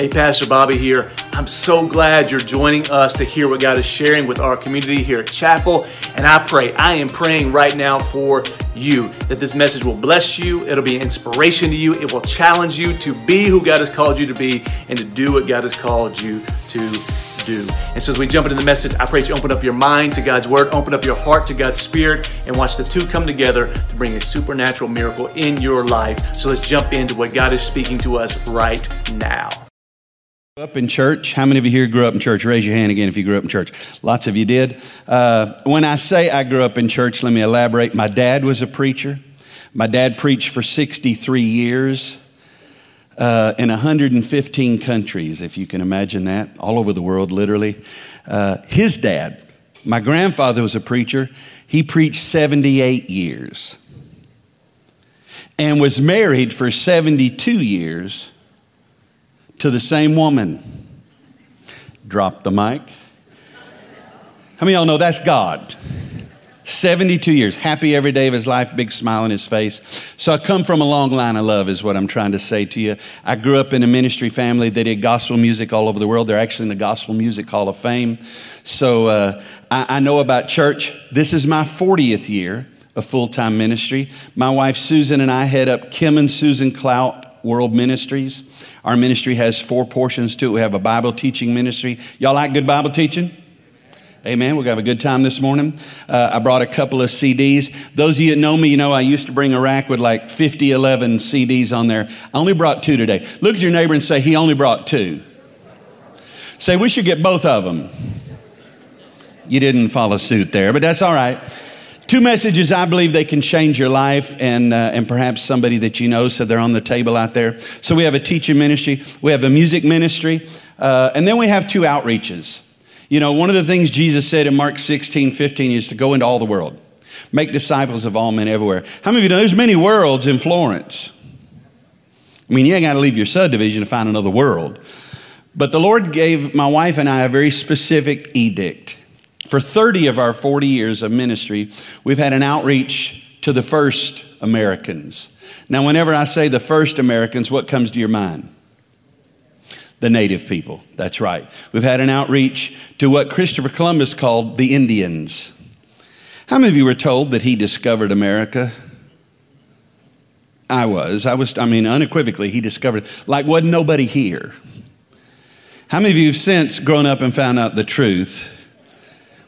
Hey, Pastor Bobby here. I'm so glad you're joining us to hear what God is sharing with our community here at Chapel. And I pray, I am praying right now for you that this message will bless you. It'll be an inspiration to you. It will challenge you to be who God has called you to be and to do what God has called you to do. And so as we jump into the message, I pray you open up your mind to God's word, open up your heart to God's spirit, and watch the two come together to bring a supernatural miracle in your life. So let's jump into what God is speaking to us right now. Up in church. How many of you here grew up in church? Raise your hand again if you grew up in church. Lots of you did. Uh, when I say I grew up in church, let me elaborate. My dad was a preacher. My dad preached for 63 years uh, in 115 countries, if you can imagine that, all over the world, literally. Uh, his dad, my grandfather was a preacher. He preached 78 years and was married for 72 years to the same woman. Drop the mic. How many of y'all know that's God? 72 years, happy every day of his life, big smile on his face. So I come from a long line of love, is what I'm trying to say to you. I grew up in a ministry family that did gospel music all over the world. They're actually in the Gospel Music Hall of Fame. So uh, I, I know about church. This is my 40th year of full time ministry. My wife Susan and I head up Kim and Susan Klaudt World Ministries. Our ministry has four portions to it. We have a Bible teaching ministry. Y'all like good Bible teaching? Amen. We're going to have a good time this morning. Uh, I brought a couple of CDs. Those of you that know me, you know I used to bring a rack with like 50, 11 CDs on there. I only brought two today. Look at your neighbor and say, he only brought two. Say, we should get both of them. You didn't follow suit there, but that's all right. Two messages I believe they can change your life and, uh, and perhaps somebody that you know, so they're on the table out there. So we have a teaching ministry, we have a music ministry, uh, and then we have two outreaches. You know, one of the things Jesus said in Mark 16, 15 is to go into all the world, make disciples of all men everywhere. How many of you know there's many worlds in Florence? I mean, you ain't got to leave your subdivision to find another world. But the Lord gave my wife and I a very specific edict. For 30 of our 40 years of ministry, we've had an outreach to the first Americans. Now, whenever I say the first Americans, what comes to your mind? the native people. That's right. We've had an outreach to what Christopher Columbus called the Indians. How many of you were told that he discovered America? I was. I was, I mean, unequivocally, he discovered, like, wasn't nobody here. How many of you have since grown up and found out the truth?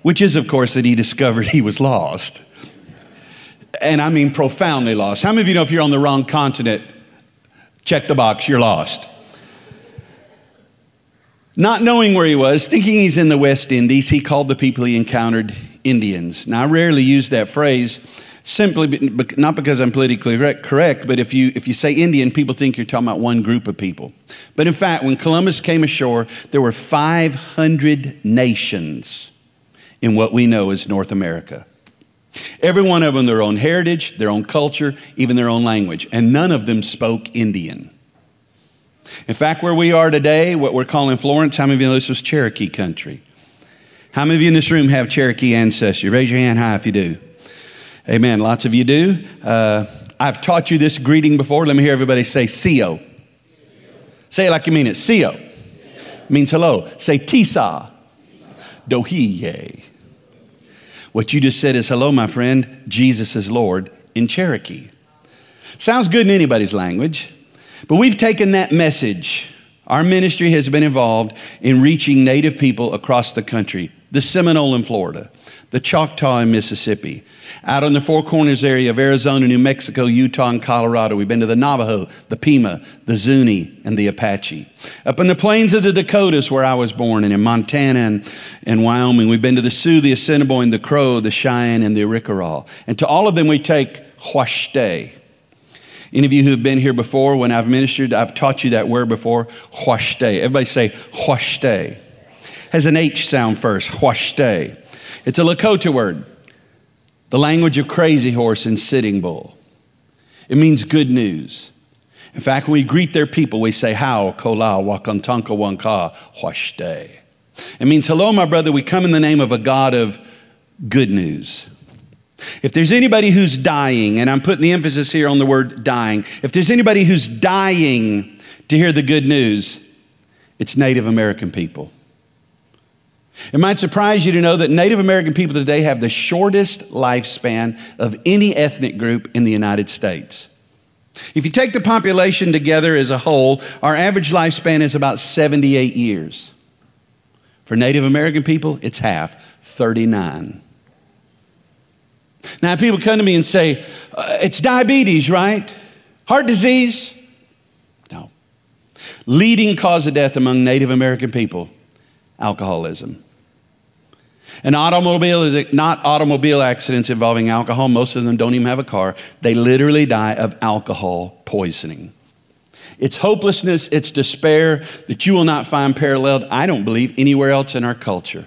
Which is, of course, that he discovered he was lost. And I mean profoundly lost. How many of you know if you're on the wrong continent, check the box, you're lost? Not knowing where he was, thinking he's in the West Indies, he called the people he encountered Indians. Now, I rarely use that phrase simply not because I'm politically correct, but if you, if you say Indian, people think you're talking about one group of people. But in fact, when Columbus came ashore, there were 500 nations in what we know as North America. Every one of them their own heritage, their own culture, even their own language, and none of them spoke Indian. In fact, where we are today, what we're calling Florence, how many of you know this was Cherokee country? How many of you in this room have Cherokee ancestry? Raise your hand high if you do. Amen. Lots of you do. Uh, I've taught you this greeting before. Let me hear everybody say "sio." Say it like you mean it. "Sio" means hello. Say tisa. Dohiye. What you just said is hello, my friend. Jesus is Lord in Cherokee. Sounds good in anybody's language. But we've taken that message. Our ministry has been involved in reaching Native people across the country, the Seminole in Florida, the Choctaw in Mississippi, out in the Four Corners area of Arizona, New Mexico, Utah, and Colorado. We've been to the Navajo, the Pima, the Zuni, and the Apache. Up in the plains of the Dakotas, where I was born, and in Montana and, and Wyoming, we've been to the Sioux, the Assiniboine, the Crow, the Cheyenne, and the Arikara. And to all of them, we take Huashteh. Any of you who have been here before, when I've ministered, I've taught you that word before, huashte. Everybody say huashte. Has an H sound first, huashte. It's a Lakota word, the language of crazy horse and sitting bull. It means good news. In fact, when we greet their people, we say, How, kola, wakantanka wanka, huashte. It means, Hello, my brother, we come in the name of a God of good news. If there's anybody who's dying, and I'm putting the emphasis here on the word dying, if there's anybody who's dying to hear the good news, It's Native American people. It might surprise you to know that Native American people today have the shortest lifespan of any ethnic group in the United States. If you take the population together as a whole, our average lifespan is about 78 years. For Native American people, it's half, 39. Now, people come to me and say, uh, it's diabetes, right? Heart disease? No. Leading cause of death among Native American people alcoholism. An automobile is not automobile accidents involving alcohol. Most of them don't even have a car. They literally die of alcohol poisoning. It's hopelessness, it's despair that you will not find paralleled, I don't believe, anywhere else in our culture.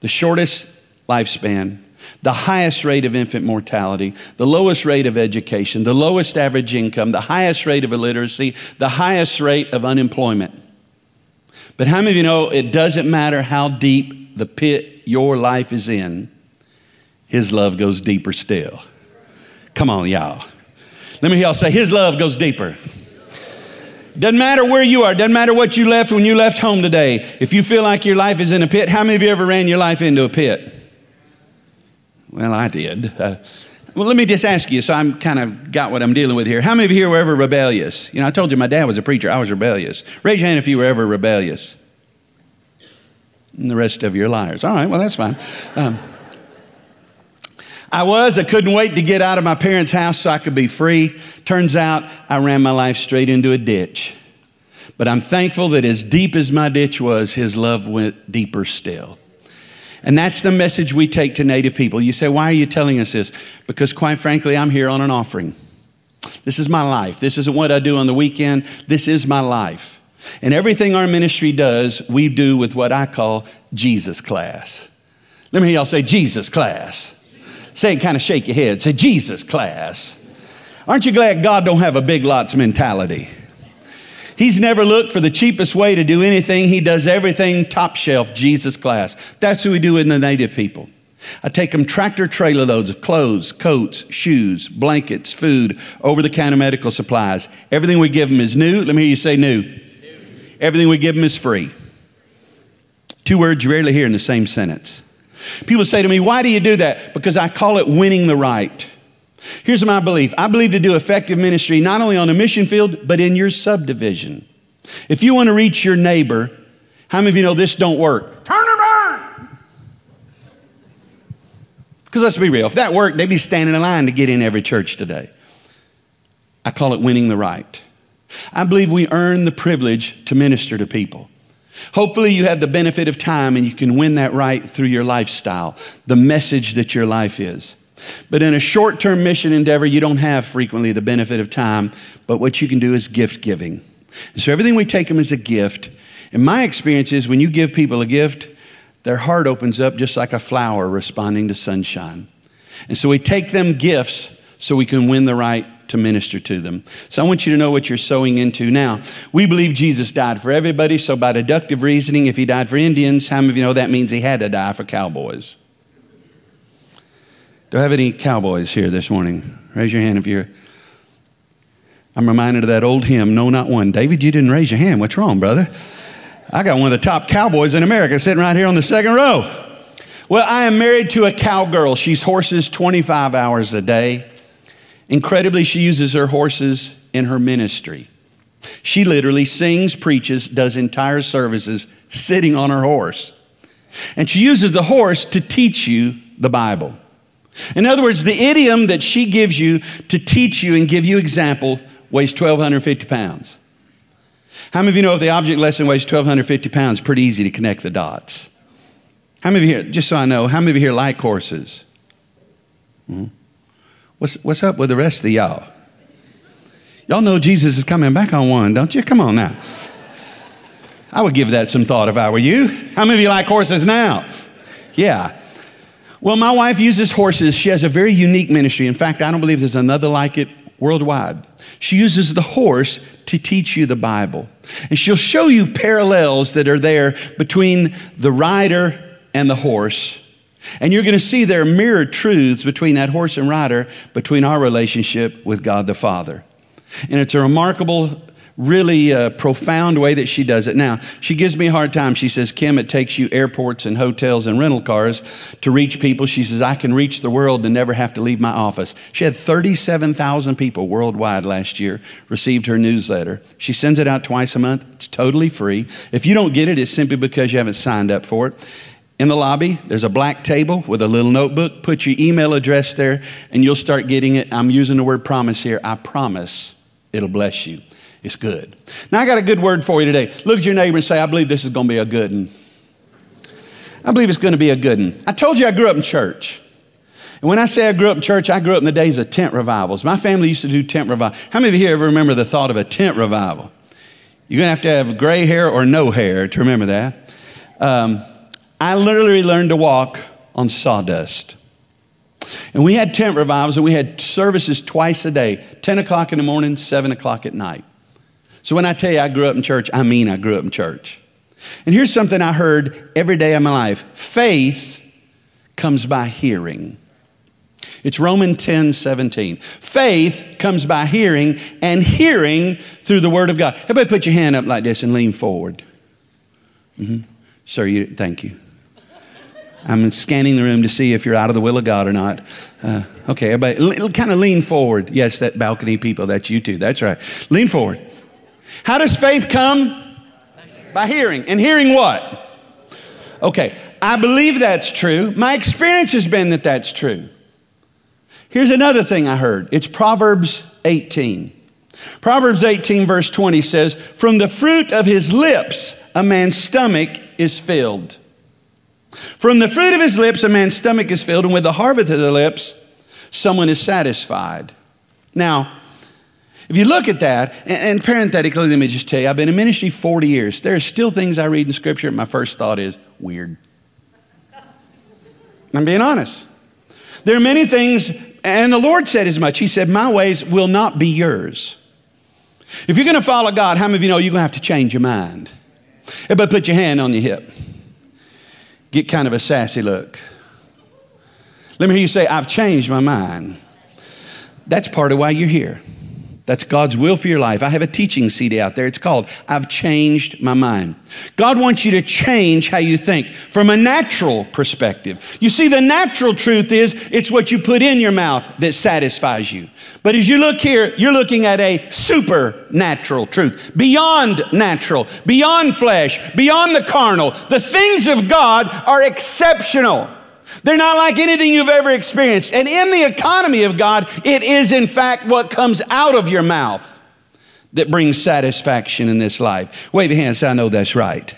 The shortest lifespan, the highest rate of infant mortality, the lowest rate of education, the lowest average income, the highest rate of illiteracy, the highest rate of unemployment. But how many of you know it doesn't matter how deep the pit your life is in, His love goes deeper still? Come on, y'all. Let me hear y'all say, His love goes deeper. Doesn't matter where you are, doesn't matter what you left when you left home today. If you feel like your life is in a pit, how many of you ever ran your life into a pit? Well, I did. Uh, well, let me just ask you, so I'm kind of got what I'm dealing with here. How many of you here were ever rebellious? You know, I told you my dad was a preacher, I was rebellious. Raise your hand if you were ever rebellious. And the rest of you are liars. All right, well, that's fine. Um, I was. I couldn't wait to get out of my parents' house so I could be free. Turns out I ran my life straight into a ditch. But I'm thankful that as deep as my ditch was, his love went deeper still. And that's the message we take to Native people. You say, why are you telling us this? Because, quite frankly, I'm here on an offering. This is my life. This isn't what I do on the weekend. This is my life. And everything our ministry does, we do with what I call Jesus class. Let me hear y'all say Jesus class. Say it, kind of shake your head. Say Jesus class. Aren't you glad God don't have a big lots mentality? He's never looked for the cheapest way to do anything. He does everything top shelf, Jesus class. That's who we do in the native people. I take them tractor trailer loads of clothes, coats, shoes, blankets, food, over the counter medical supplies. Everything we give them is new. Let me hear you say new. new. Everything we give them is free. Two words you rarely hear in the same sentence. People say to me, Why do you do that? Because I call it winning the right. Here's my belief I believe to do effective ministry not only on a mission field, but in your subdivision. If you want to reach your neighbor, how many of you know this don't work? Turn burn! Because let's be real, if that worked, they'd be standing in line to get in every church today. I call it winning the right. I believe we earn the privilege to minister to people. Hopefully, you have the benefit of time and you can win that right through your lifestyle, the message that your life is. But in a short term mission endeavor, you don't have frequently the benefit of time, but what you can do is gift giving. so everything we take them as a gift. And my experience is when you give people a gift, their heart opens up just like a flower responding to sunshine. And so we take them gifts so we can win the right to minister to them. So I want you to know what you're sowing into now. We believe Jesus died for everybody, so by deductive reasoning, if he died for Indians, how many of you know that means he had to die for cowboys? Do I have any cowboys here this morning? Raise your hand if you're. I'm reminded of that old hymn, No, Not One. David, you didn't raise your hand. What's wrong, brother? I got one of the top cowboys in America sitting right here on the second row. Well, I am married to a cowgirl. She's horses 25 hours a day. Incredibly, she uses her horses in her ministry. She literally sings, preaches, does entire services sitting on her horse. And she uses the horse to teach you the Bible. In other words, the idiom that she gives you to teach you and give you example weighs 1,250 pounds. How many of you know if the object lesson weighs 1,250 pounds, pretty easy to connect the dots? How many of you here, just so I know, how many of you here like horses? Hmm? What's, what's up with the rest of y'all? Y'all know Jesus is coming back on one, don't you? Come on now. I would give that some thought if I were you. How many of you like horses now? Yeah. Well, my wife uses horses. She has a very unique ministry. In fact, I don't believe there's another like it worldwide. She uses the horse to teach you the Bible. And she'll show you parallels that are there between the rider and the horse. And you're going to see there are mirror truths between that horse and rider, between our relationship with God the Father. And it's a remarkable really uh, profound way that she does it. Now, she gives me a hard time. She says, Kim, it takes you airports and hotels and rental cars to reach people. She says, I can reach the world and never have to leave my office. She had 37,000 people worldwide last year received her newsletter. She sends it out twice a month. It's totally free. If you don't get it, it's simply because you haven't signed up for it. In the lobby, there's a black table with a little notebook. Put your email address there and you'll start getting it. I'm using the word promise here. I promise it'll bless you. It's good. Now, I got a good word for you today. Look at your neighbor and say, I believe this is going to be a good one. I believe it's going to be a good one. I told you I grew up in church. And when I say I grew up in church, I grew up in the days of tent revivals. My family used to do tent revival. How many of you here ever remember the thought of a tent revival? You're going to have to have gray hair or no hair to remember that. Um, I literally learned to walk on sawdust. And we had tent revivals and we had services twice a day 10 o'clock in the morning, 7 o'clock at night. So when I tell you I grew up in church, I mean I grew up in church. And here's something I heard every day of my life faith comes by hearing. It's Romans 10 17. Faith comes by hearing, and hearing through the Word of God. Everybody put your hand up like this and lean forward. Mm-hmm. Sir, you, thank you. I'm scanning the room to see if you're out of the will of God or not. Uh, okay, everybody, kind of lean forward. Yes, that balcony people, that's you too. That's right. Lean forward. How does faith come? By hearing. And hearing what? Okay, I believe that's true. My experience has been that that's true. Here's another thing I heard it's Proverbs 18. Proverbs 18, verse 20 says, From the fruit of his lips, a man's stomach is filled. From the fruit of his lips, a man's stomach is filled, and with the harvest of the lips, someone is satisfied. Now, if you look at that, and, parenthetically, let me just tell you, I've been in ministry 40 years. There are still things I read in Scripture, my first thought is weird. I'm being honest. There are many things, and the Lord said as much. He said, My ways will not be yours. If you're going to follow God, how many of you know you're going to have to change your mind? Everybody put your hand on your hip. Get kind of a sassy look. Let me hear you say, I've changed my mind. That's part of why you're here. That's God's will for your life. I have a teaching CD out there. It's called I've Changed My Mind. God wants you to change how you think from a natural perspective. You see, the natural truth is it's what you put in your mouth that satisfies you. But as you look here, you're looking at a supernatural truth, beyond natural, beyond flesh, beyond the carnal. The things of God are exceptional. They're not like anything you've ever experienced. And in the economy of God, it is in fact what comes out of your mouth that brings satisfaction in this life. Wave your hand, say, I know that's right.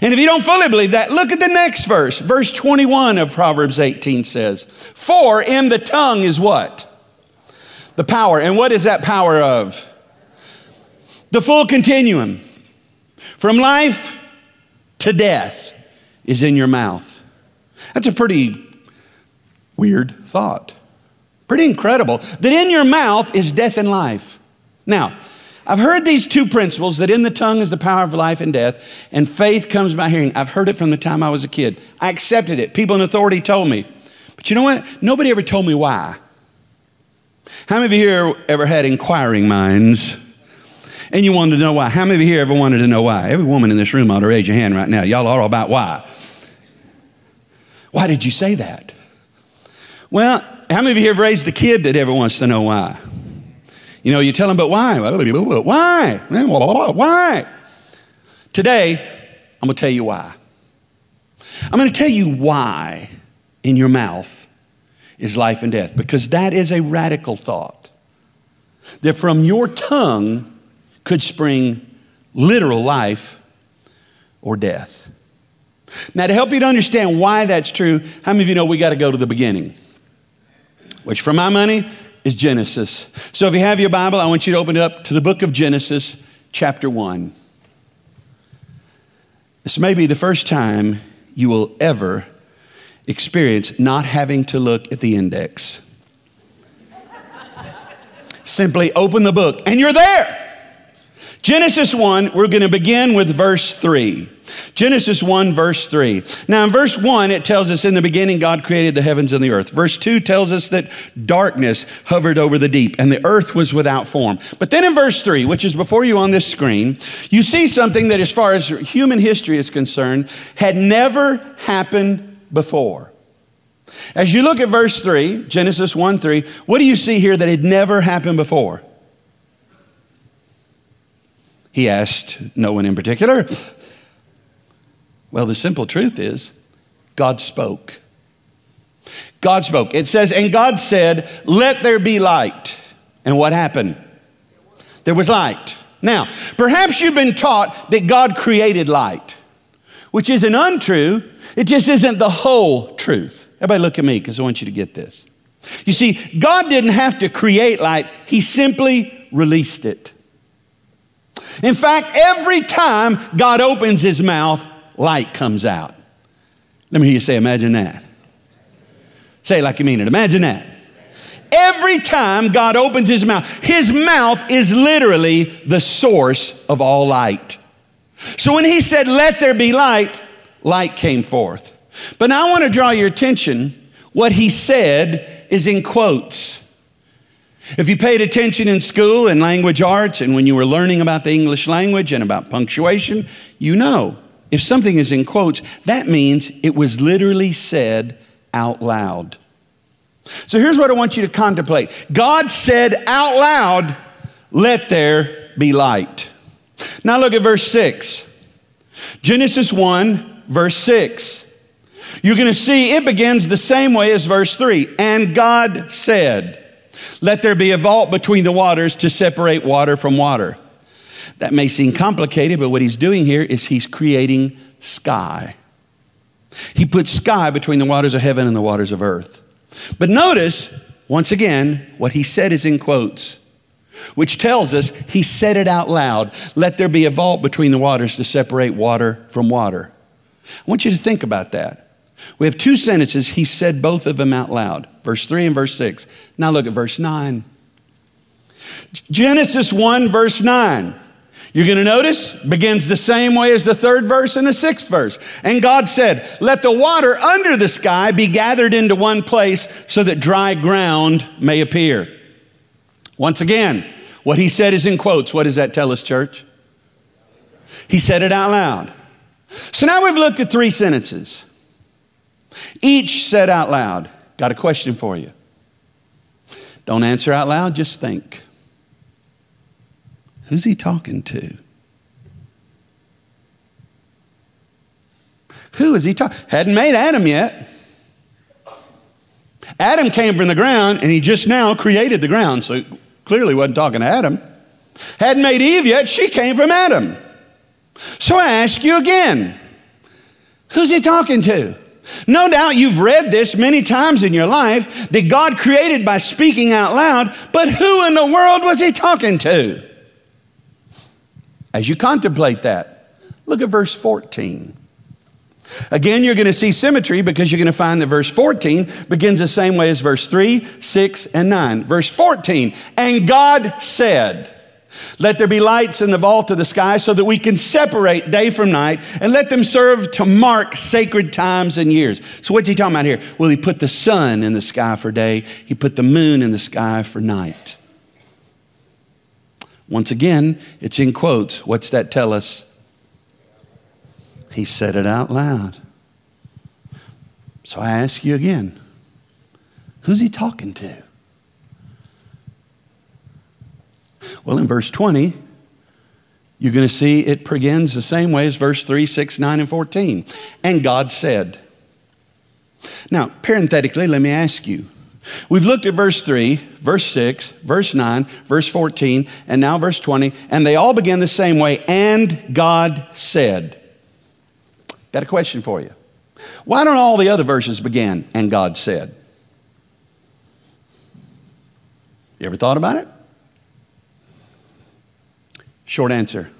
And if you don't fully believe that, look at the next verse. Verse 21 of Proverbs 18 says, For in the tongue is what? The power. And what is that power of? The full continuum. From life to death is in your mouth. That's a pretty weird thought. Pretty incredible that in your mouth is death and life. Now, I've heard these two principles that in the tongue is the power of life and death, and faith comes by hearing. I've heard it from the time I was a kid. I accepted it. People in authority told me. But you know what? Nobody ever told me why. How many of you here ever had inquiring minds? And you wanted to know why? How many of you here ever wanted to know why? Every woman in this room ought to raise your hand right now. Y'all are all about why. Why did you say that? Well, how many of you have raised a kid that ever wants to know why? You know, you tell them, but why? Why? Why? Today, I'm going to tell you why. I'm going to tell you why in your mouth is life and death, because that is a radical thought. That from your tongue could spring literal life or death. Now, to help you to understand why that's true, how many of you know we got to go to the beginning? Which, for my money, is Genesis. So, if you have your Bible, I want you to open it up to the book of Genesis, chapter 1. This may be the first time you will ever experience not having to look at the index. Simply open the book and you're there. Genesis 1, we're going to begin with verse 3. Genesis 1, verse 3. Now, in verse 1, it tells us in the beginning God created the heavens and the earth. Verse 2 tells us that darkness hovered over the deep and the earth was without form. But then in verse 3, which is before you on this screen, you see something that, as far as human history is concerned, had never happened before. As you look at verse 3, Genesis 1 3, what do you see here that had never happened before? He asked no one in particular. Well, the simple truth is God spoke. God spoke. It says, and God said, Let there be light. And what happened? There was light. Now, perhaps you've been taught that God created light, which isn't untrue. It just isn't the whole truth. Everybody, look at me because I want you to get this. You see, God didn't have to create light, He simply released it. In fact, every time God opens His mouth, light comes out. Let me hear you say, imagine that. Say like you mean it. Imagine that. Every time God opens his mouth, his mouth is literally the source of all light. So when he said, Let there be light, light came forth. But now I want to draw your attention. What he said is in quotes. If you paid attention in school in language arts and when you were learning about the English language and about punctuation, you know if something is in quotes, that means it was literally said out loud. So here's what I want you to contemplate God said out loud, Let there be light. Now look at verse 6. Genesis 1, verse 6. You're going to see it begins the same way as verse 3. And God said, Let there be a vault between the waters to separate water from water. That may seem complicated, but what he's doing here is he's creating sky. He puts sky between the waters of heaven and the waters of earth. But notice, once again, what he said is in quotes, which tells us he said it out loud. Let there be a vault between the waters to separate water from water. I want you to think about that. We have two sentences. He said both of them out loud verse 3 and verse 6. Now look at verse 9. Genesis 1, verse 9. You're going to notice begins the same way as the third verse and the sixth verse. And God said, Let the water under the sky be gathered into one place so that dry ground may appear. Once again, what he said is in quotes. What does that tell us, church? He said it out loud. So now we've looked at three sentences, each said out loud. Got a question for you. Don't answer out loud, just think. Who's he talking to? Who is he talking? Hadn't made Adam yet. Adam came from the ground and he just now created the ground, so clearly wasn't talking to Adam. Hadn't made Eve yet, she came from Adam. So I ask you again who's he talking to? No doubt you've read this many times in your life that God created by speaking out loud, but who in the world was he talking to? As you contemplate that, look at verse 14. Again, you're going to see symmetry because you're going to find that verse 14 begins the same way as verse 3, 6, and 9. Verse 14, and God said, Let there be lights in the vault of the sky so that we can separate day from night and let them serve to mark sacred times and years. So, what's he talking about here? Well, he put the sun in the sky for day, he put the moon in the sky for night. Once again, it's in quotes. What's that tell us? He said it out loud. So I ask you again who's he talking to? Well, in verse 20, you're going to see it begins the same way as verse 3, 6, 9, and 14. And God said. Now, parenthetically, let me ask you We've looked at verse 3, verse 6, verse 9, verse 14, and now verse 20, and they all begin the same way. And God said. Got a question for you. Why don't all the other verses begin, and God said? You ever thought about it? Short answer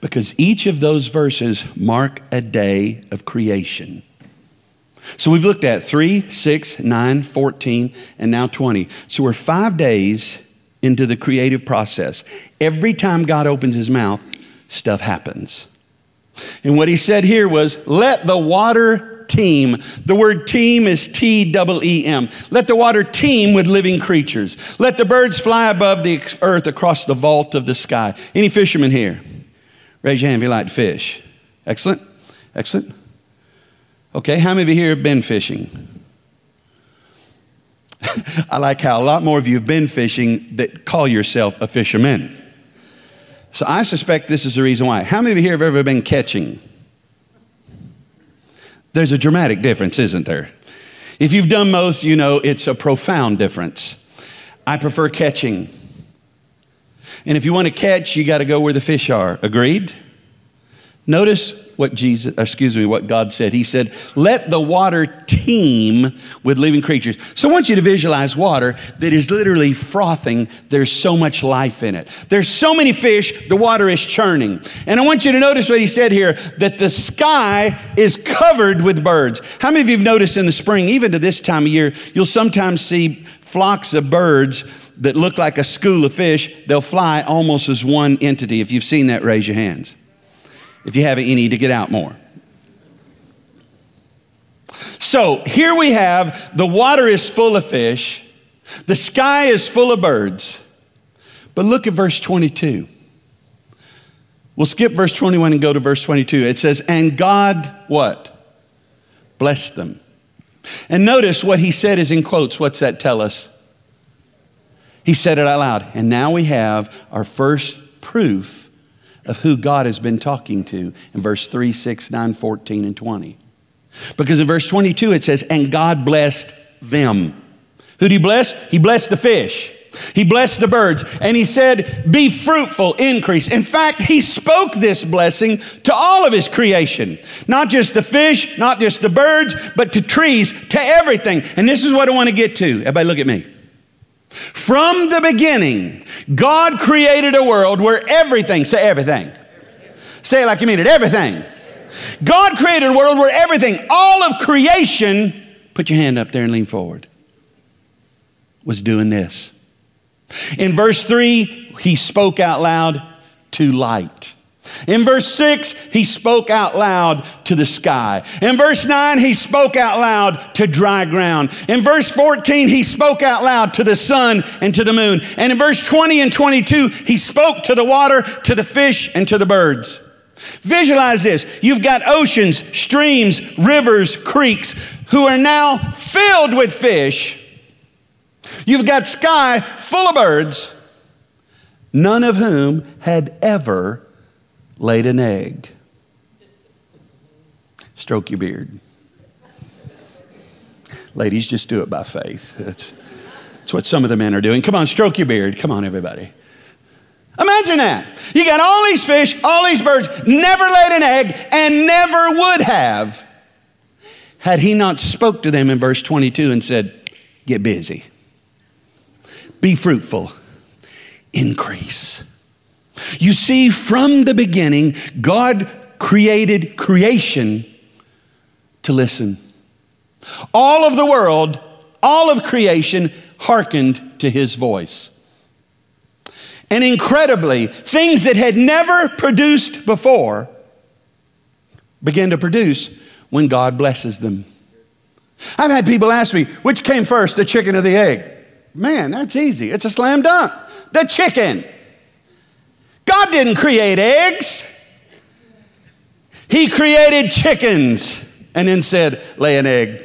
because each of those verses mark a day of creation. So we've looked at 3, 6, 9, 14, and now 20. So we're five days into the creative process. Every time God opens his mouth, stuff happens. And what he said here was, let the water teem. The word teem is T W E M. Let the water teem with living creatures. Let the birds fly above the earth across the vault of the sky. Any fishermen here? Raise your hand if you like to fish. Excellent. Excellent. Okay, how many of you here have been fishing? I like how a lot more of you have been fishing that call yourself a fisherman. So I suspect this is the reason why. How many of you here have ever been catching? There's a dramatic difference, isn't there? If you've done most, you know it's a profound difference. I prefer catching. And if you want to catch, you got to go where the fish are. Agreed? Notice what Jesus, excuse me, what God said. He said, let the water teem with living creatures. So I want you to visualize water that is literally frothing. There's so much life in it. There's so many fish, the water is churning. And I want you to notice what he said here, that the sky is covered with birds. How many of you have noticed in the spring, even to this time of year, you'll sometimes see flocks of birds that look like a school of fish. They'll fly almost as one entity. If you've seen that, raise your hands. If you have any, to get out more. So here we have the water is full of fish, the sky is full of birds. But look at verse 22. We'll skip verse 21 and go to verse 22. It says, And God, what? Blessed them. And notice what he said is in quotes. What's that tell us? He said it out loud. And now we have our first proof of who God has been talking to in verse 3, 6, 9, 14, and 20. Because in verse 22 it says, And God blessed them. Who did he bless? He blessed the fish. He blessed the birds and he said, Be fruitful, increase. In fact, he spoke this blessing to all of his creation. Not just the fish, not just the birds, but to trees, to everything. And this is what I want to get to. Everybody, look at me. From the beginning, God created a world where everything, say everything. Say it like you mean it, everything. God created a world where everything, all of creation, put your hand up there and lean forward, was doing this. In verse 3, he spoke out loud to light. In verse 6, he spoke out loud to the sky. In verse 9, he spoke out loud to dry ground. In verse 14, he spoke out loud to the sun and to the moon. And in verse 20 and 22, he spoke to the water, to the fish, and to the birds. Visualize this. You've got oceans, streams, rivers, creeks who are now filled with fish. You've got sky full of birds, none of whom had ever laid an egg. Stroke your beard. Ladies, just do it by faith. That's, that's what some of the men are doing. Come on, stroke your beard. Come on, everybody. Imagine that. You got all these fish, all these birds, never laid an egg, and never would have had he not spoke to them in verse 22 and said, Get busy, be fruitful, increase. You see, from the beginning, God created creation to listen. All of the world, all of creation hearkened to his voice. And incredibly, things that had never produced before begin to produce when God blesses them. I've had people ask me, which came first, the chicken or the egg? Man, that's easy. It's a slam dunk. The chicken. God didn't create eggs. He created chickens and then said, lay an egg.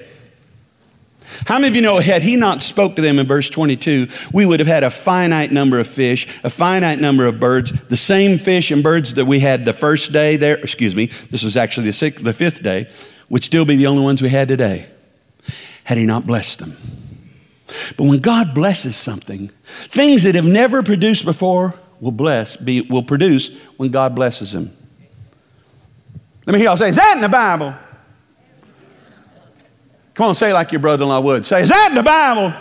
How many of you know, had he not spoke to them in verse 22, we would have had a finite number of fish, a finite number of birds, the same fish and birds that we had the first day there, excuse me, this was actually the, sixth, the fifth day, would still be the only ones we had today, had he not blessed them. But when God blesses something, things that have never produced before will bless, be, will produce when God blesses them. Let me hear y'all say, is that in the Bible? Come on, say like your brother in law would. Say, is that in the Bible?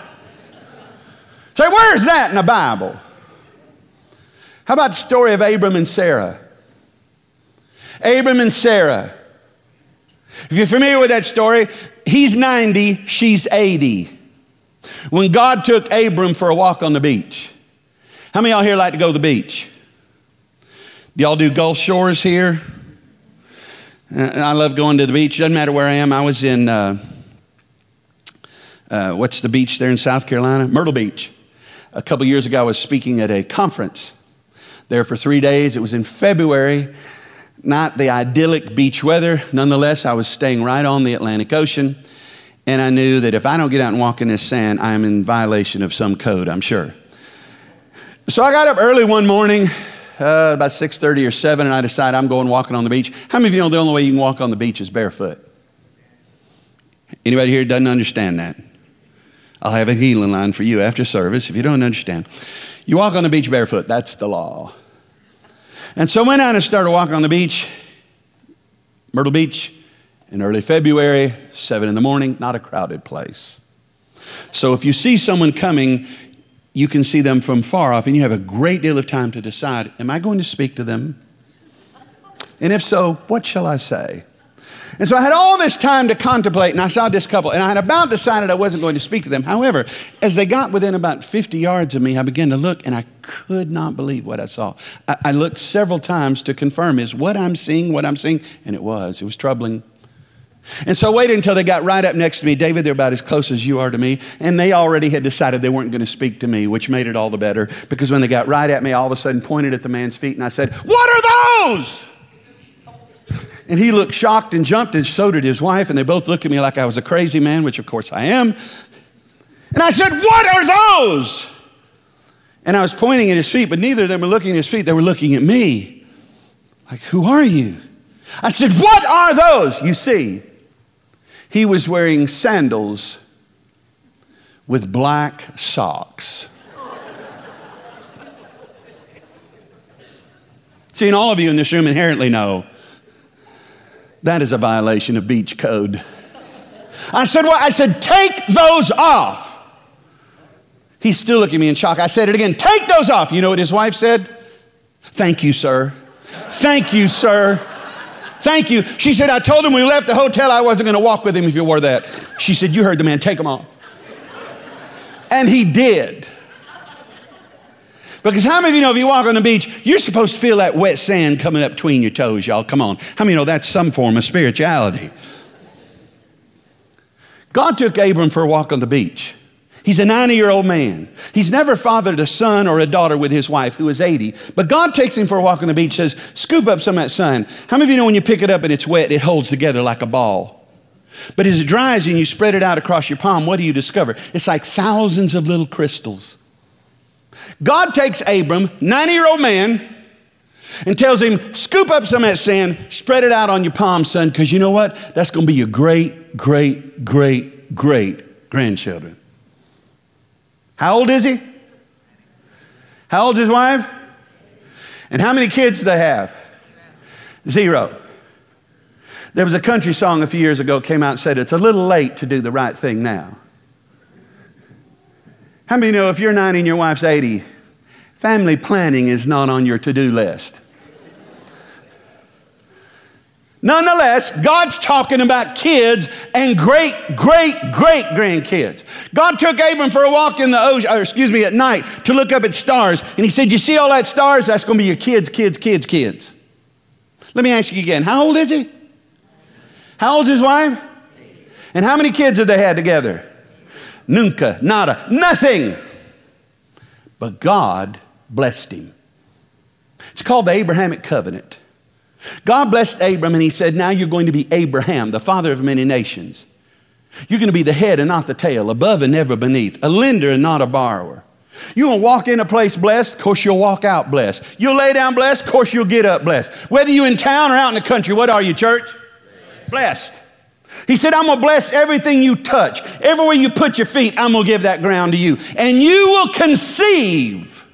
Say, where's that in the Bible? How about the story of Abram and Sarah? Abram and Sarah. If you're familiar with that story, he's 90, she's 80. When God took Abram for a walk on the beach, how many y'all here like to go to the beach? Do y'all do Gulf Shores here? And I love going to the beach. Doesn't matter where I am. I was in, uh, uh, what's the beach there in South Carolina? Myrtle Beach. A couple years ago, I was speaking at a conference there for three days. It was in February, not the idyllic beach weather. Nonetheless, I was staying right on the Atlantic Ocean. And I knew that if I don't get out and walk in this sand, I am in violation of some code, I'm sure. So I got up early one morning, uh, about 6.30 or 7, and I decided I'm going walking on the beach. How many of you know the only way you can walk on the beach is barefoot? Anybody here doesn't understand that? I'll have a healing line for you after service if you don't understand. You walk on the beach barefoot, that's the law. And so I went out and started walking on the beach, Myrtle Beach, in early February, 7 in the morning, not a crowded place. So if you see someone coming, you can see them from far off, and you have a great deal of time to decide Am I going to speak to them? And if so, what shall I say? And so I had all this time to contemplate, and I saw this couple, and I had about decided I wasn't going to speak to them. However, as they got within about 50 yards of me, I began to look, and I could not believe what I saw. I, I looked several times to confirm is what I'm seeing what I'm seeing? And it was. It was troubling. And so I waited until they got right up next to me. David, they're about as close as you are to me. And they already had decided they weren't going to speak to me, which made it all the better. Because when they got right at me, all of a sudden pointed at the man's feet and I said, What are those? And he looked shocked and jumped, and so did his wife. And they both looked at me like I was a crazy man, which of course I am. And I said, What are those? And I was pointing at his feet, but neither of them were looking at his feet, they were looking at me. Like, who are you? I said, What are those? You see, he was wearing sandals with black socks. Seeing all of you in this room inherently know that is a violation of beach code. I said, What? I said, Take those off. He's still looking at me in shock. I said it again, Take those off. You know what his wife said? Thank you, sir. Thank you, sir. Thank you. She said, I told him we left the hotel I wasn't going to walk with him if you wore that. She said, You heard the man, take him off. And he did. Because how many of you know if you walk on the beach, you're supposed to feel that wet sand coming up between your toes, y'all? Come on. How many know that's some form of spirituality? God took Abram for a walk on the beach. He's a 90 year old man. He's never fathered a son or a daughter with his wife, who is 80. But God takes him for a walk on the beach, says, Scoop up some of that sun. How many of you know when you pick it up and it's wet, it holds together like a ball? But as it dries and you spread it out across your palm, what do you discover? It's like thousands of little crystals. God takes Abram, 90 year old man, and tells him, Scoop up some of that sand, spread it out on your palm, son, because you know what? That's going to be your great, great, great, great grandchildren. How old is he? How old is his wife? And how many kids do they have? Zero. There was a country song a few years ago came out and said, It's a little late to do the right thing now. How many know if you're 90 and your wife's 80, family planning is not on your to do list? Nonetheless, God's talking about kids and great, great, great grandkids. God took Abram for a walk in the ocean, or excuse me, at night to look up at stars. And he said, You see all that stars? That's going to be your kids, kids, kids, kids. Let me ask you again how old is he? How old is his wife? And how many kids have they had together? Nunca, nada, nothing. But God blessed him. It's called the Abrahamic covenant. God blessed Abram and he said, Now you're going to be Abraham, the father of many nations. You're going to be the head and not the tail, above and never beneath, a lender and not a borrower. You're going to walk in a place blessed, of course you'll walk out blessed. You'll lay down blessed, of course you'll get up blessed. Whether you're in town or out in the country, what are you, church? Blessed. He said, I'm going to bless everything you touch. Everywhere you put your feet, I'm going to give that ground to you. And you will conceive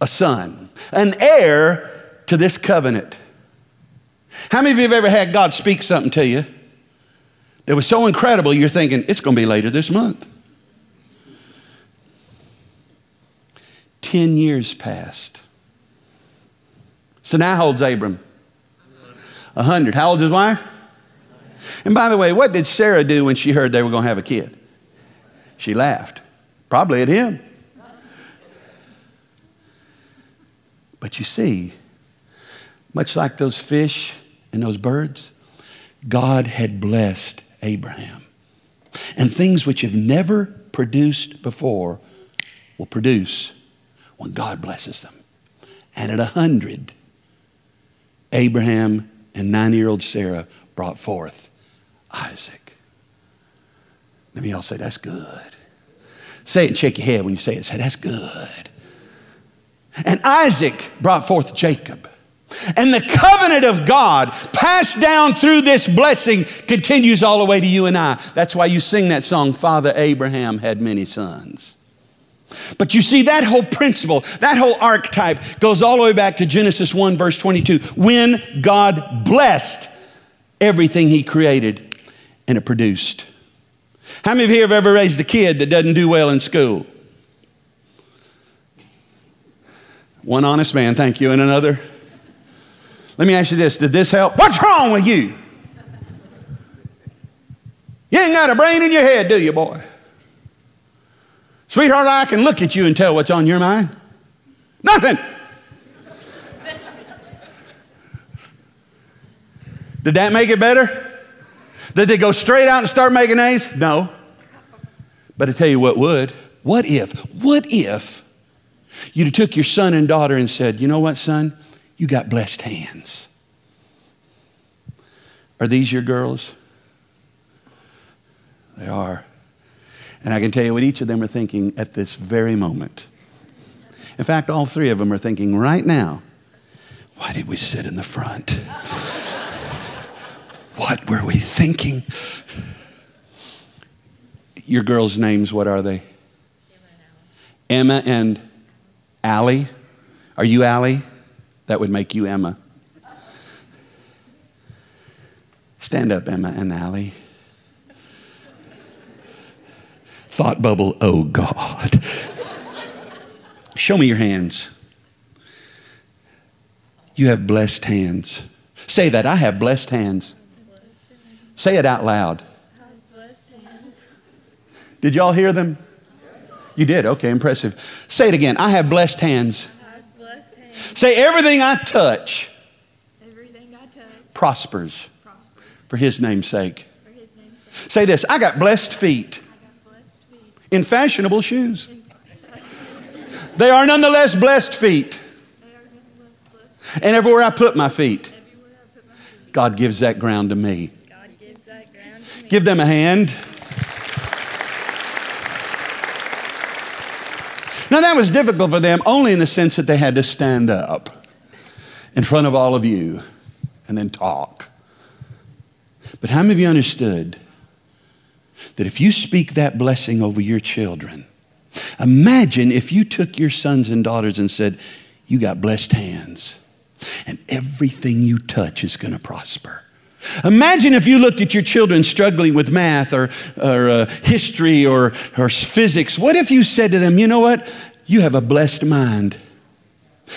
a son, an heir to this covenant. How many of you have ever had God speak something to you that was so incredible you're thinking, it's going to be later this month? Ten years passed. So now how old's Abram? A hundred. How old's his wife? And by the way, what did Sarah do when she heard they were going to have a kid? She laughed, probably at him. But you see, much like those fish and those birds, God had blessed Abraham. And things which have never produced before will produce when God blesses them. And at a hundred, Abraham and nine year old Sarah brought forth Isaac. Let me all say, That's good. Say it and shake your head when you say it. Say, That's good. And Isaac brought forth Jacob. And the covenant of God passed down through this blessing continues all the way to you and I. That's why you sing that song, Father Abraham had many sons. But you see, that whole principle, that whole archetype goes all the way back to Genesis 1, verse 22, when God blessed everything He created and it produced. How many of you have ever raised a kid that doesn't do well in school? One honest man, thank you, and another. Let me ask you this Did this help? What's wrong with you? You ain't got a brain in your head, do you, boy? Sweetheart, I can look at you and tell what's on your mind. Nothing. Did that make it better? Did they go straight out and start making A's? No. But I tell you what would. What if, what if you took your son and daughter and said, you know what, son? You got blessed hands. Are these your girls? They are. And I can tell you what each of them are thinking at this very moment. In fact, all three of them are thinking right now, why did we sit in the front? what were we thinking? Your girls' names, what are they? Emma and Allie. Are you Allie? That would make you Emma. Stand up, Emma and Allie. Thought bubble, oh God. Show me your hands. You have blessed hands. Say that. I have blessed hands. Say it out loud. I have blessed hands. Did y'all hear them? You did? Okay, impressive. Say it again. I have blessed hands. Have blessed hands. Say everything I touch Everything I touch prospers prospers for his name's sake. for his name's sake. Say this I got blessed feet got blessed feet. in fashionable shoes. They are nonetheless blessed feet. Nonetheless blessed. And everywhere I put my feet, Everywhere I put my feet, God gives that ground to me. God gives that ground to me. Give them a hand. Now, that was difficult for them only in the sense that they had to stand up in front of all of you and then talk. But how many of you understood that if you speak that blessing over your children, imagine if you took your sons and daughters and said, You got blessed hands, and everything you touch is going to prosper. Imagine if you looked at your children struggling with math or, or uh, history or, or physics. What if you said to them, you know what? You have a blessed mind.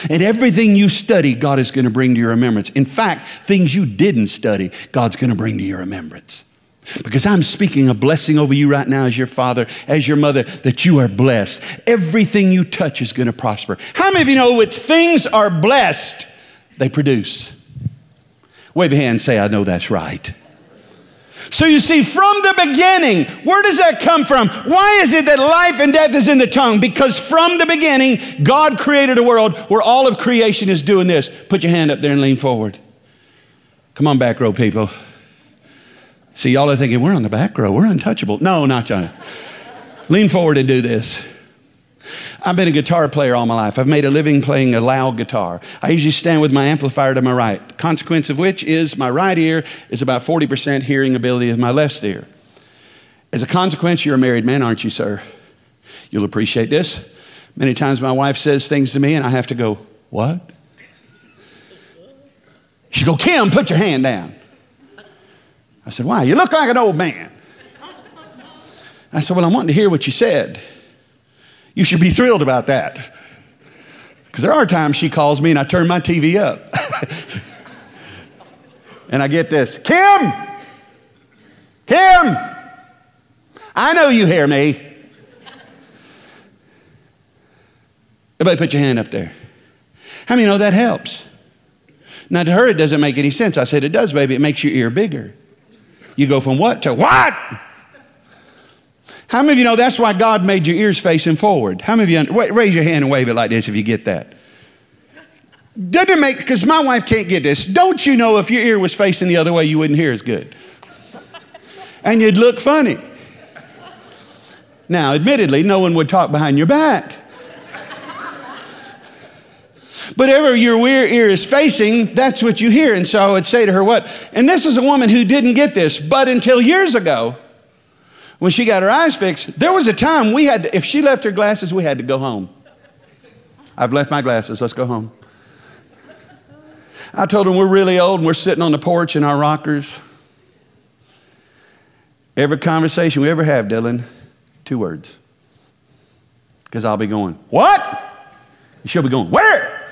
And everything you study, God is going to bring to your remembrance. In fact, things you didn't study, God's going to bring to your remembrance. Because I'm speaking a blessing over you right now as your father, as your mother, that you are blessed. Everything you touch is going to prosper. How many of you know when things are blessed, they produce? Wave a hand and say, I know that's right. So you see, from the beginning, where does that come from? Why is it that life and death is in the tongue? Because from the beginning, God created a world where all of creation is doing this. Put your hand up there and lean forward. Come on, back row people. See, y'all are thinking, we're on the back row, we're untouchable. No, not y'all. lean forward and do this. I've been a guitar player all my life. I've made a living playing a loud guitar. I usually stand with my amplifier to my right. Consequence of which is my right ear is about 40% hearing ability of my left ear. As a consequence, you're a married man, aren't you, sir? You'll appreciate this. Many times my wife says things to me and I have to go, What? She go, Kim, put your hand down. I said, Why? You look like an old man. I said, Well, I'm wanting to hear what you said. You should be thrilled about that. Because there are times she calls me and I turn my TV up. and I get this Kim! Kim! I know you hear me. Everybody put your hand up there. How many know that helps? Now, to her, it doesn't make any sense. I said, It does, baby. It makes your ear bigger. You go from what to what? How many of you know that's why God made your ears facing forward? How many of you, wait, raise your hand and wave it like this if you get that. Doesn't make, because my wife can't get this. Don't you know if your ear was facing the other way, you wouldn't hear as good? And you'd look funny. Now, admittedly, no one would talk behind your back. But ever your ear is facing, that's what you hear. And so I would say to her, What? And this is a woman who didn't get this, but until years ago, when she got her eyes fixed, there was a time we had to, if she left her glasses, we had to go home. I've left my glasses, let's go home. I told her we're really old and we're sitting on the porch in our rockers. Every conversation we ever have, Dylan, two words. Because I'll be going, What? she'll be going, Where?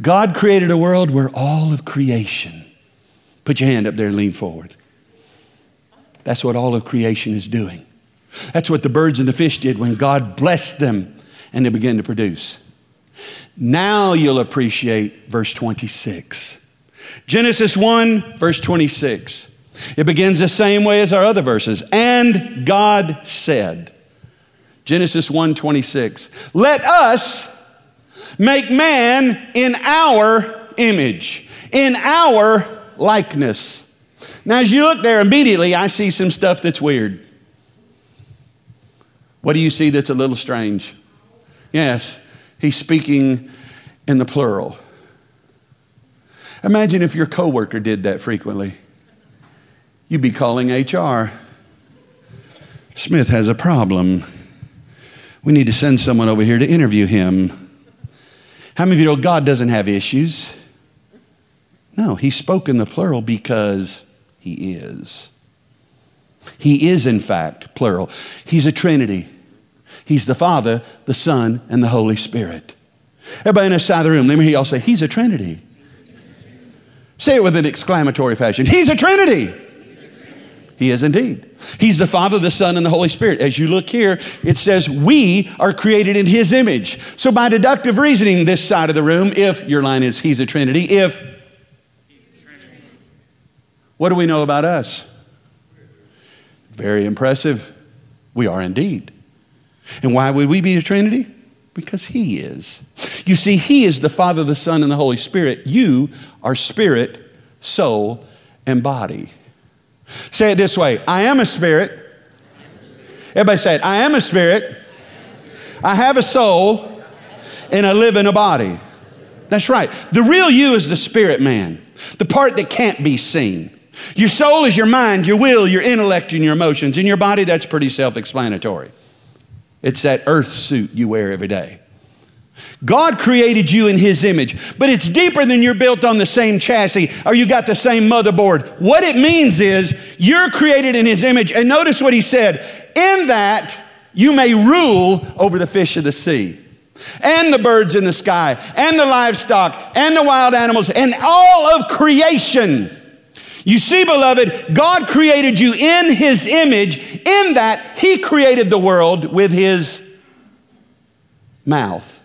God created a world where all of creation, put your hand up there and lean forward. That's what all of creation is doing. That's what the birds and the fish did when God blessed them and they began to produce. Now you'll appreciate verse 26. Genesis 1, verse 26. It begins the same way as our other verses. And God said, Genesis 1 26, let us Make man in our image, in our likeness. Now, as you look there, immediately I see some stuff that's weird. What do you see that's a little strange? Yes, he's speaking in the plural. Imagine if your coworker did that frequently. You'd be calling HR. Smith has a problem. We need to send someone over here to interview him. How many of you know God doesn't have issues? No, he spoke in the plural because he is. He is, in fact, plural. He's a Trinity. He's the Father, the Son, and the Holy Spirit. Everybody in this side of the room, let me hear y'all say, He's a Trinity. Say it with an exclamatory fashion. He's a Trinity. He is indeed. He's the Father, the Son, and the Holy Spirit. As you look here, it says we are created in His image. So, by deductive reasoning, this side of the room, if your line is He's a Trinity, if what do we know about us? Very impressive. We are indeed. And why would we be a Trinity? Because He is. You see, He is the Father, the Son, and the Holy Spirit. You are spirit, soul, and body. Say it this way I am a spirit. Everybody say it. I am a spirit. I have a soul. And I live in a body. That's right. The real you is the spirit man, the part that can't be seen. Your soul is your mind, your will, your intellect, and your emotions. In your body, that's pretty self explanatory. It's that earth suit you wear every day. God created you in His image, but it's deeper than you're built on the same chassis or you got the same motherboard. What it means is you're created in His image. And notice what He said in that you may rule over the fish of the sea. And the birds in the sky, and the livestock, and the wild animals, and all of creation. You see, beloved, God created you in His image, in that He created the world with His mouth.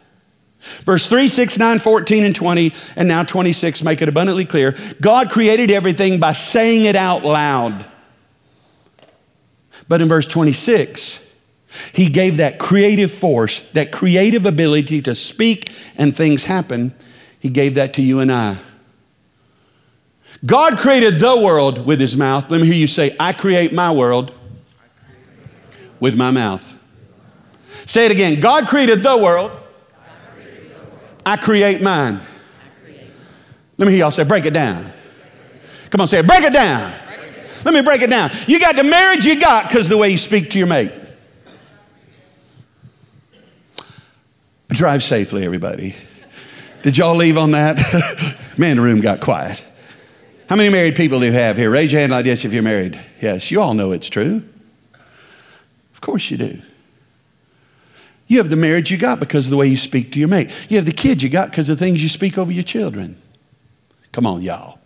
Verse 3, 6, 9, 14, and 20, and now 26 make it abundantly clear. God created everything by saying it out loud. But in verse 26, he gave that creative force, that creative ability to speak and things happen. He gave that to you and I. God created the world with his mouth. Let me hear you say, I create my world with my mouth. Say it again. God created the world I create mine. Let me hear y'all say, break it down. Come on, say it, break it down. Let me break it down. You got the marriage you got because the way you speak to your mate. Drive safely, everybody. Did y'all leave on that? Man, the room got quiet. How many married people do you have here? Raise your hand like this if you're married. Yes, you all know it's true. Of course you do. You have the marriage you got because of the way you speak to your mate. You have the kids you got because of the things you speak over your children. Come on, y'all.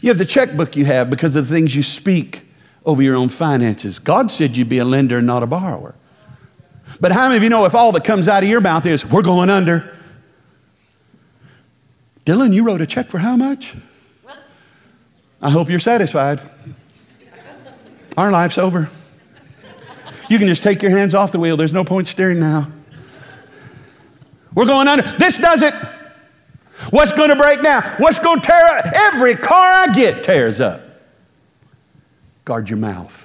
You have the checkbook you have because of the things you speak over your own finances. God said you'd be a lender and not a borrower. But how many of you know if all that comes out of your mouth is, we're going under? Dylan, you wrote a check for how much? I hope you're satisfied. Our life's over. You can just take your hands off the wheel. There's no point steering now. We're going under. This does it. What's going to break down? What's going to tear up? Every car I get tears up. Guard your mouth.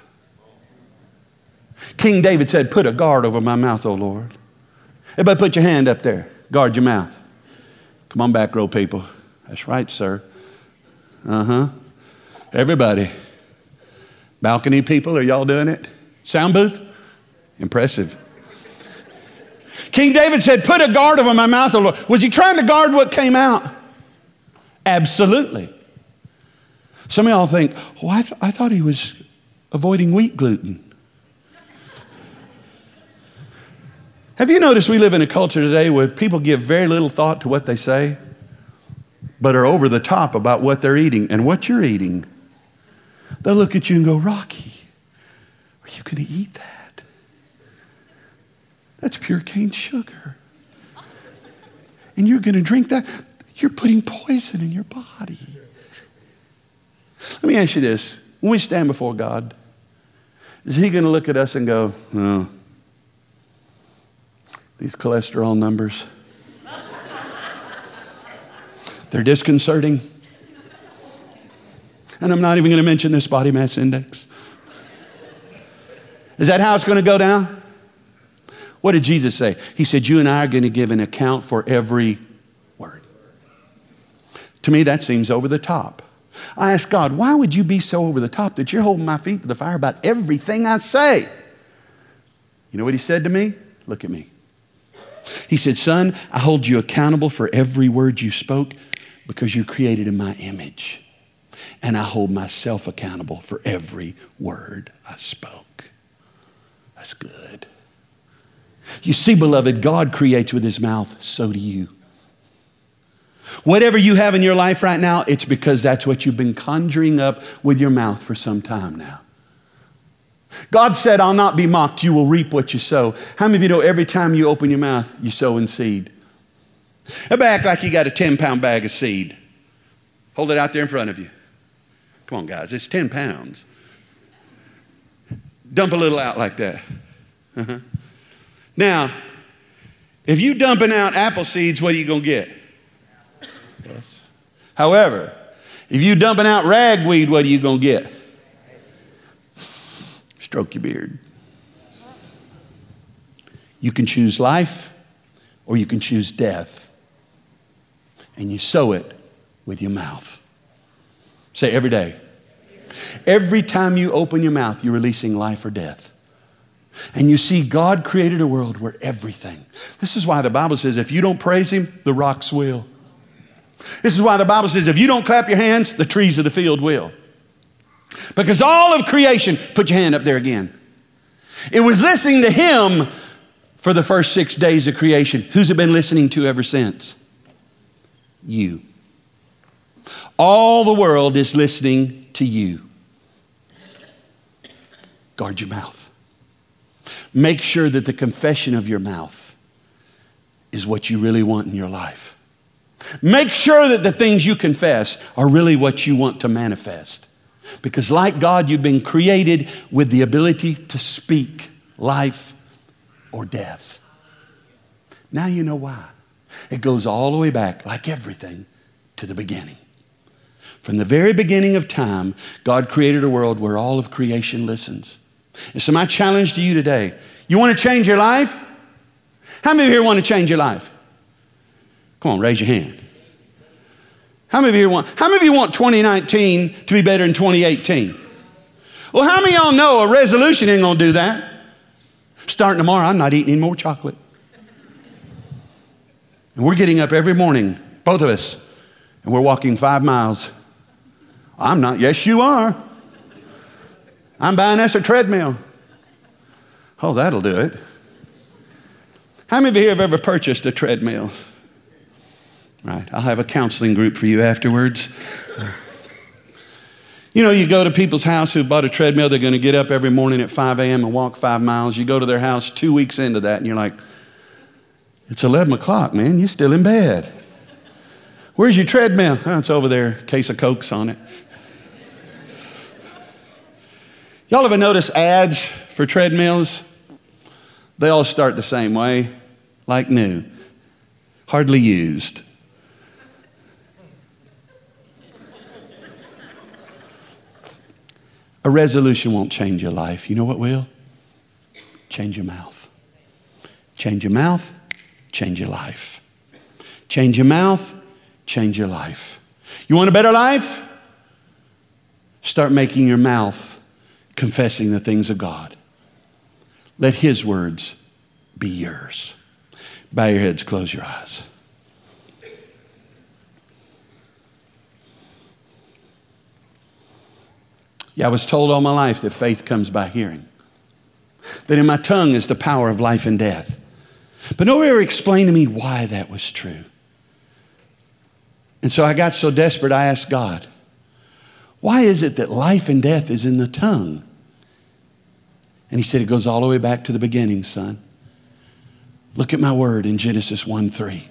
King David said, Put a guard over my mouth, O Lord. Everybody put your hand up there. Guard your mouth. Come on back, row people. That's right, sir. Uh huh. Everybody. Balcony people, are y'all doing it? Sound booth? Impressive. King David said, Put a guard over my mouth, O Lord. Was he trying to guard what came out? Absolutely. Some of y'all think, Oh, I, th- I thought he was avoiding wheat gluten. Have you noticed we live in a culture today where people give very little thought to what they say, but are over the top about what they're eating and what you're eating? They'll look at you and go, Rocky, are you going to eat that? That's pure cane sugar. And you're going to drink that? You're putting poison in your body. Let me ask you this. When we stand before God, is He going to look at us and go, oh, these cholesterol numbers, they're disconcerting. And I'm not even going to mention this body mass index. Is that how it's going to go down? What did Jesus say? He said, You and I are going to give an account for every word. To me, that seems over the top. I asked God, why would you be so over the top that you're holding my feet to the fire about everything I say? You know what he said to me? Look at me. He said, Son, I hold you accountable for every word you spoke because you're created in my image. And I hold myself accountable for every word I spoke. That's good. You see, beloved, God creates with his mouth, so do you. Whatever you have in your life right now, it's because that's what you've been conjuring up with your mouth for some time now. God said, I'll not be mocked. You will reap what you sow. How many of you know every time you open your mouth, you sow in seed? Everybody act like you got a 10 pound bag of seed. Hold it out there in front of you. Come on, guys, it's 10 pounds. Dump a little out like that. Uh-huh. Now, if you dumping out apple seeds, what are you going to get? Yes. However, if you dumping out ragweed, what are you going to get? Stroke your beard. You can choose life or you can choose death. And you sow it with your mouth. Say every day. Every time you open your mouth, you're releasing life or death. And you see, God created a world where everything. This is why the Bible says if you don't praise Him, the rocks will. This is why the Bible says if you don't clap your hands, the trees of the field will. Because all of creation, put your hand up there again. It was listening to Him for the first six days of creation. Who's it been listening to ever since? You. All the world is listening to you. Guard your mouth. Make sure that the confession of your mouth is what you really want in your life. Make sure that the things you confess are really what you want to manifest. Because, like God, you've been created with the ability to speak life or death. Now you know why. It goes all the way back, like everything, to the beginning. From the very beginning of time, God created a world where all of creation listens. And so, my challenge to you today you want to change your life? How many of you here want to change your life? Come on, raise your hand. How many of you want, how many of you want 2019 to be better than 2018? Well, how many of y'all know a resolution ain't gonna do that? Starting tomorrow, I'm not eating any more chocolate. And we're getting up every morning, both of us, and we're walking five miles. I'm not, yes, you are. I'm buying us a treadmill. Oh, that'll do it. How many of you have ever purchased a treadmill? Right, I'll have a counseling group for you afterwards. You know, you go to people's house who bought a treadmill, they're going to get up every morning at 5 a.m. and walk five miles. You go to their house two weeks into that, and you're like, it's 11 o'clock, man. You're still in bed. Where's your treadmill? Oh, it's over there, case of Cokes on it. Y'all ever notice ads for treadmills? They all start the same way, like new, hardly used. A resolution won't change your life. You know what will? Change your mouth. Change your mouth, change your life. Change your mouth, change your life. You want a better life? Start making your mouth confessing the things of God. Let His words be yours. Bow your heads, close your eyes. Yeah, I was told all my life that faith comes by hearing, that in my tongue is the power of life and death. But nobody ever explained to me why that was true. And so I got so desperate, I asked God, why is it that life and death is in the tongue? And he said, It goes all the way back to the beginning, son. Look at my word in Genesis 1 3.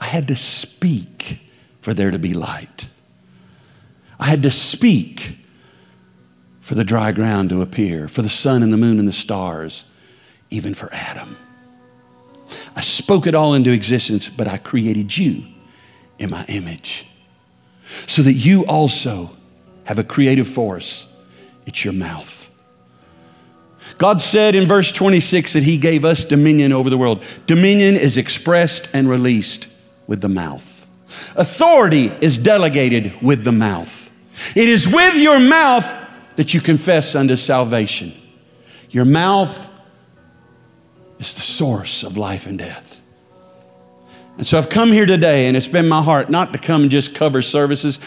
I had to speak for there to be light. I had to speak for the dry ground to appear, for the sun and the moon and the stars, even for Adam. I spoke it all into existence, but I created you in my image so that you also have a creative force. It's your mouth. God said in verse 26 that He gave us dominion over the world. Dominion is expressed and released with the mouth, authority is delegated with the mouth. It is with your mouth that you confess unto salvation. Your mouth is the source of life and death. And so I've come here today, and it's been my heart not to come and just cover services,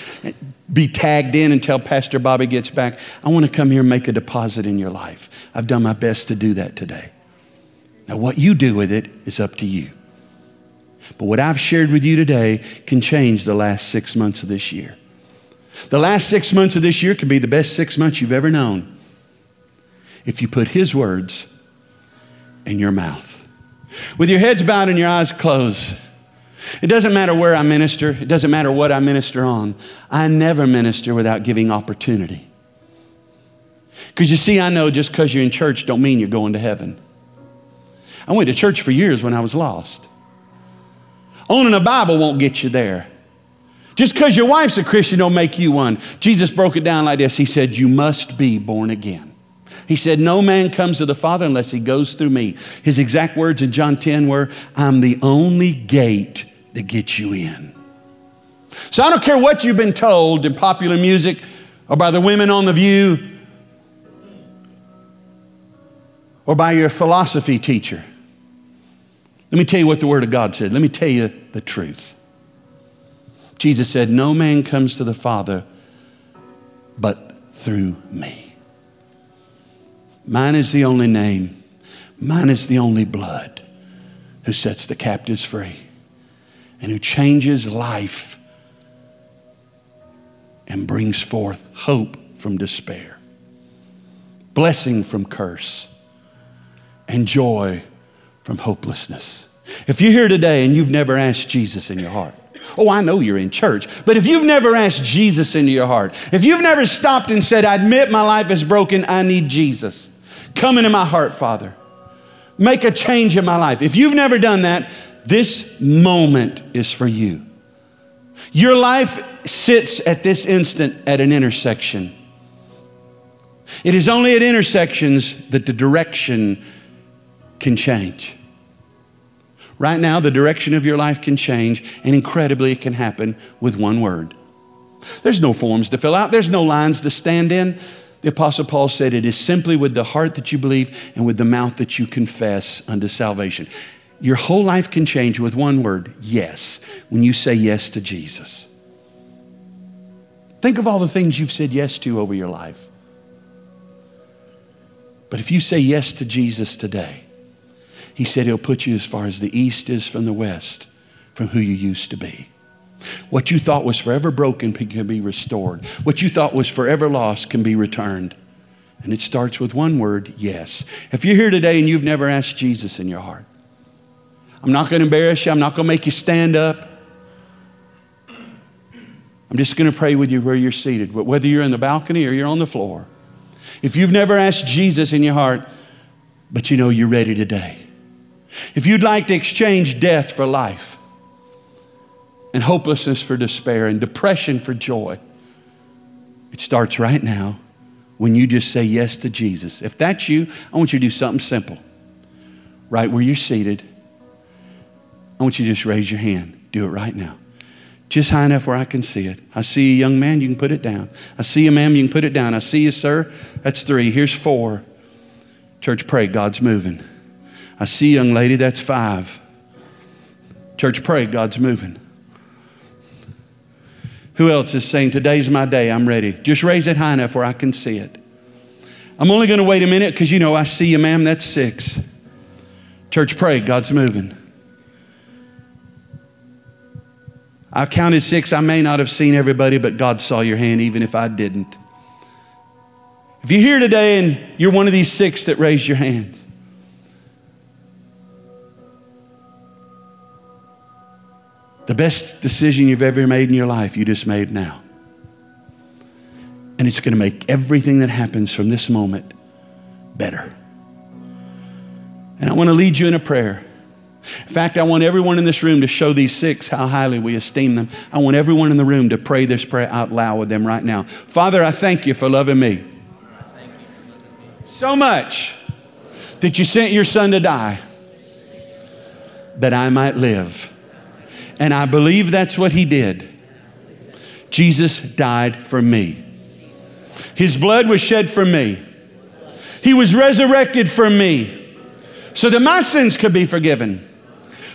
be tagged in until Pastor Bobby gets back. I want to come here and make a deposit in your life. I've done my best to do that today. Now, what you do with it is up to you. But what I've shared with you today can change the last six months of this year. The last six months of this year can be the best six months you've ever known if you put His words in your mouth. With your heads bowed and your eyes closed, it doesn't matter where I minister, it doesn't matter what I minister on. I never minister without giving opportunity. Because you see, I know just because you're in church don't mean you're going to heaven. I went to church for years when I was lost. Owning a Bible won't get you there. Just because your wife's a Christian don't make you one. Jesus broke it down like this. He said, You must be born again. He said, No man comes to the Father unless he goes through me. His exact words in John 10 were, I'm the only gate that gets you in. So I don't care what you've been told in popular music or by the women on The View or by your philosophy teacher. Let me tell you what the Word of God said. Let me tell you the truth. Jesus said, No man comes to the Father but through me. Mine is the only name, mine is the only blood who sets the captives free and who changes life and brings forth hope from despair, blessing from curse, and joy from hopelessness. If you're here today and you've never asked Jesus in your heart, Oh, I know you're in church. But if you've never asked Jesus into your heart, if you've never stopped and said, I admit my life is broken, I need Jesus, come into my heart, Father. Make a change in my life. If you've never done that, this moment is for you. Your life sits at this instant at an intersection. It is only at intersections that the direction can change. Right now, the direction of your life can change, and incredibly, it can happen with one word. There's no forms to fill out, there's no lines to stand in. The Apostle Paul said, It is simply with the heart that you believe and with the mouth that you confess unto salvation. Your whole life can change with one word yes, when you say yes to Jesus. Think of all the things you've said yes to over your life. But if you say yes to Jesus today, he said he'll put you as far as the east is from the west, from who you used to be. What you thought was forever broken can be restored. What you thought was forever lost can be returned. And it starts with one word yes. If you're here today and you've never asked Jesus in your heart, I'm not going to embarrass you, I'm not going to make you stand up. I'm just going to pray with you where you're seated, whether you're in the balcony or you're on the floor. If you've never asked Jesus in your heart, but you know you're ready today. If you'd like to exchange death for life, and hopelessness for despair, and depression for joy, it starts right now when you just say yes to Jesus. If that's you, I want you to do something simple. Right where you're seated, I want you to just raise your hand. Do it right now. Just high enough where I can see it. I see a young man, you can put it down. I see a ma'am, you can put it down. I see you, sir. That's three. Here's four. Church, pray. God's moving. I see young lady, that's five. Church, pray. God's moving. Who else is saying, Today's my day, I'm ready? Just raise it high enough where I can see it. I'm only going to wait a minute because you know I see you, ma'am, that's six. Church, pray. God's moving. I counted six. I may not have seen everybody, but God saw your hand even if I didn't. If you're here today and you're one of these six that raised your hand, the best decision you've ever made in your life, you just made now. And it's going to make everything that happens from this moment better. And I want to lead you in a prayer. In fact, I want everyone in this room to show these six how highly we esteem them. I want everyone in the room to pray this prayer out loud with them right now. Father, I thank you for loving me so much that you sent your son to die that I might live. And I believe that's what he did. Jesus died for me. His blood was shed for me. He was resurrected for me so that my sins could be forgiven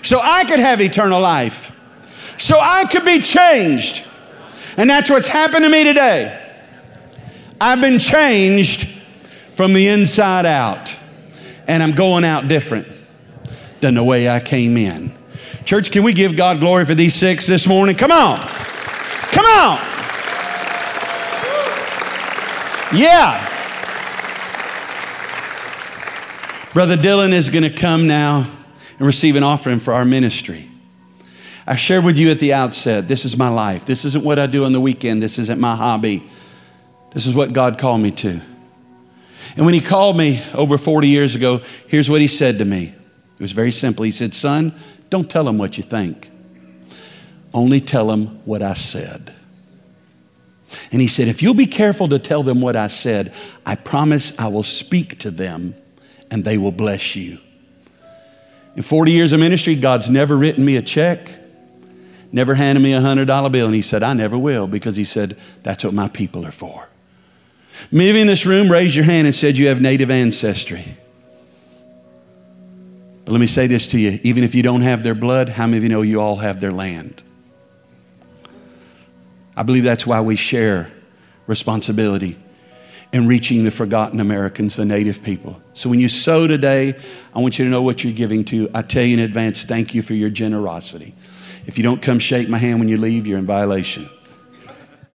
so I could have eternal life, so I could be changed. And that's what's happened to me today. I've been changed from the inside out, and I'm going out different than the way I came in. Church, can we give God glory for these six this morning? Come on. Come on. Yeah. Brother Dylan is going to come now and receive an offering for our ministry. I shared with you at the outset this is my life. This isn't what I do on the weekend. This isn't my hobby. This is what God called me to. And when He called me over 40 years ago, here's what He said to me. It was very simple. He said, Son, don't tell them what you think, only tell them what I said. And he said, If you'll be careful to tell them what I said, I promise I will speak to them and they will bless you. In 40 years of ministry, God's never written me a check, never handed me a $100 bill. And He said, I never will because He said, that's what my people are for. Maybe in this room, raised your hand and said you have native ancestry. But let me say this to you even if you don't have their blood, how many of you know you all have their land? I believe that's why we share responsibility in reaching the forgotten Americans, the native people. So when you sow today, I want you to know what you're giving to. I tell you in advance, thank you for your generosity. If you don't come shake my hand when you leave, you're in violation.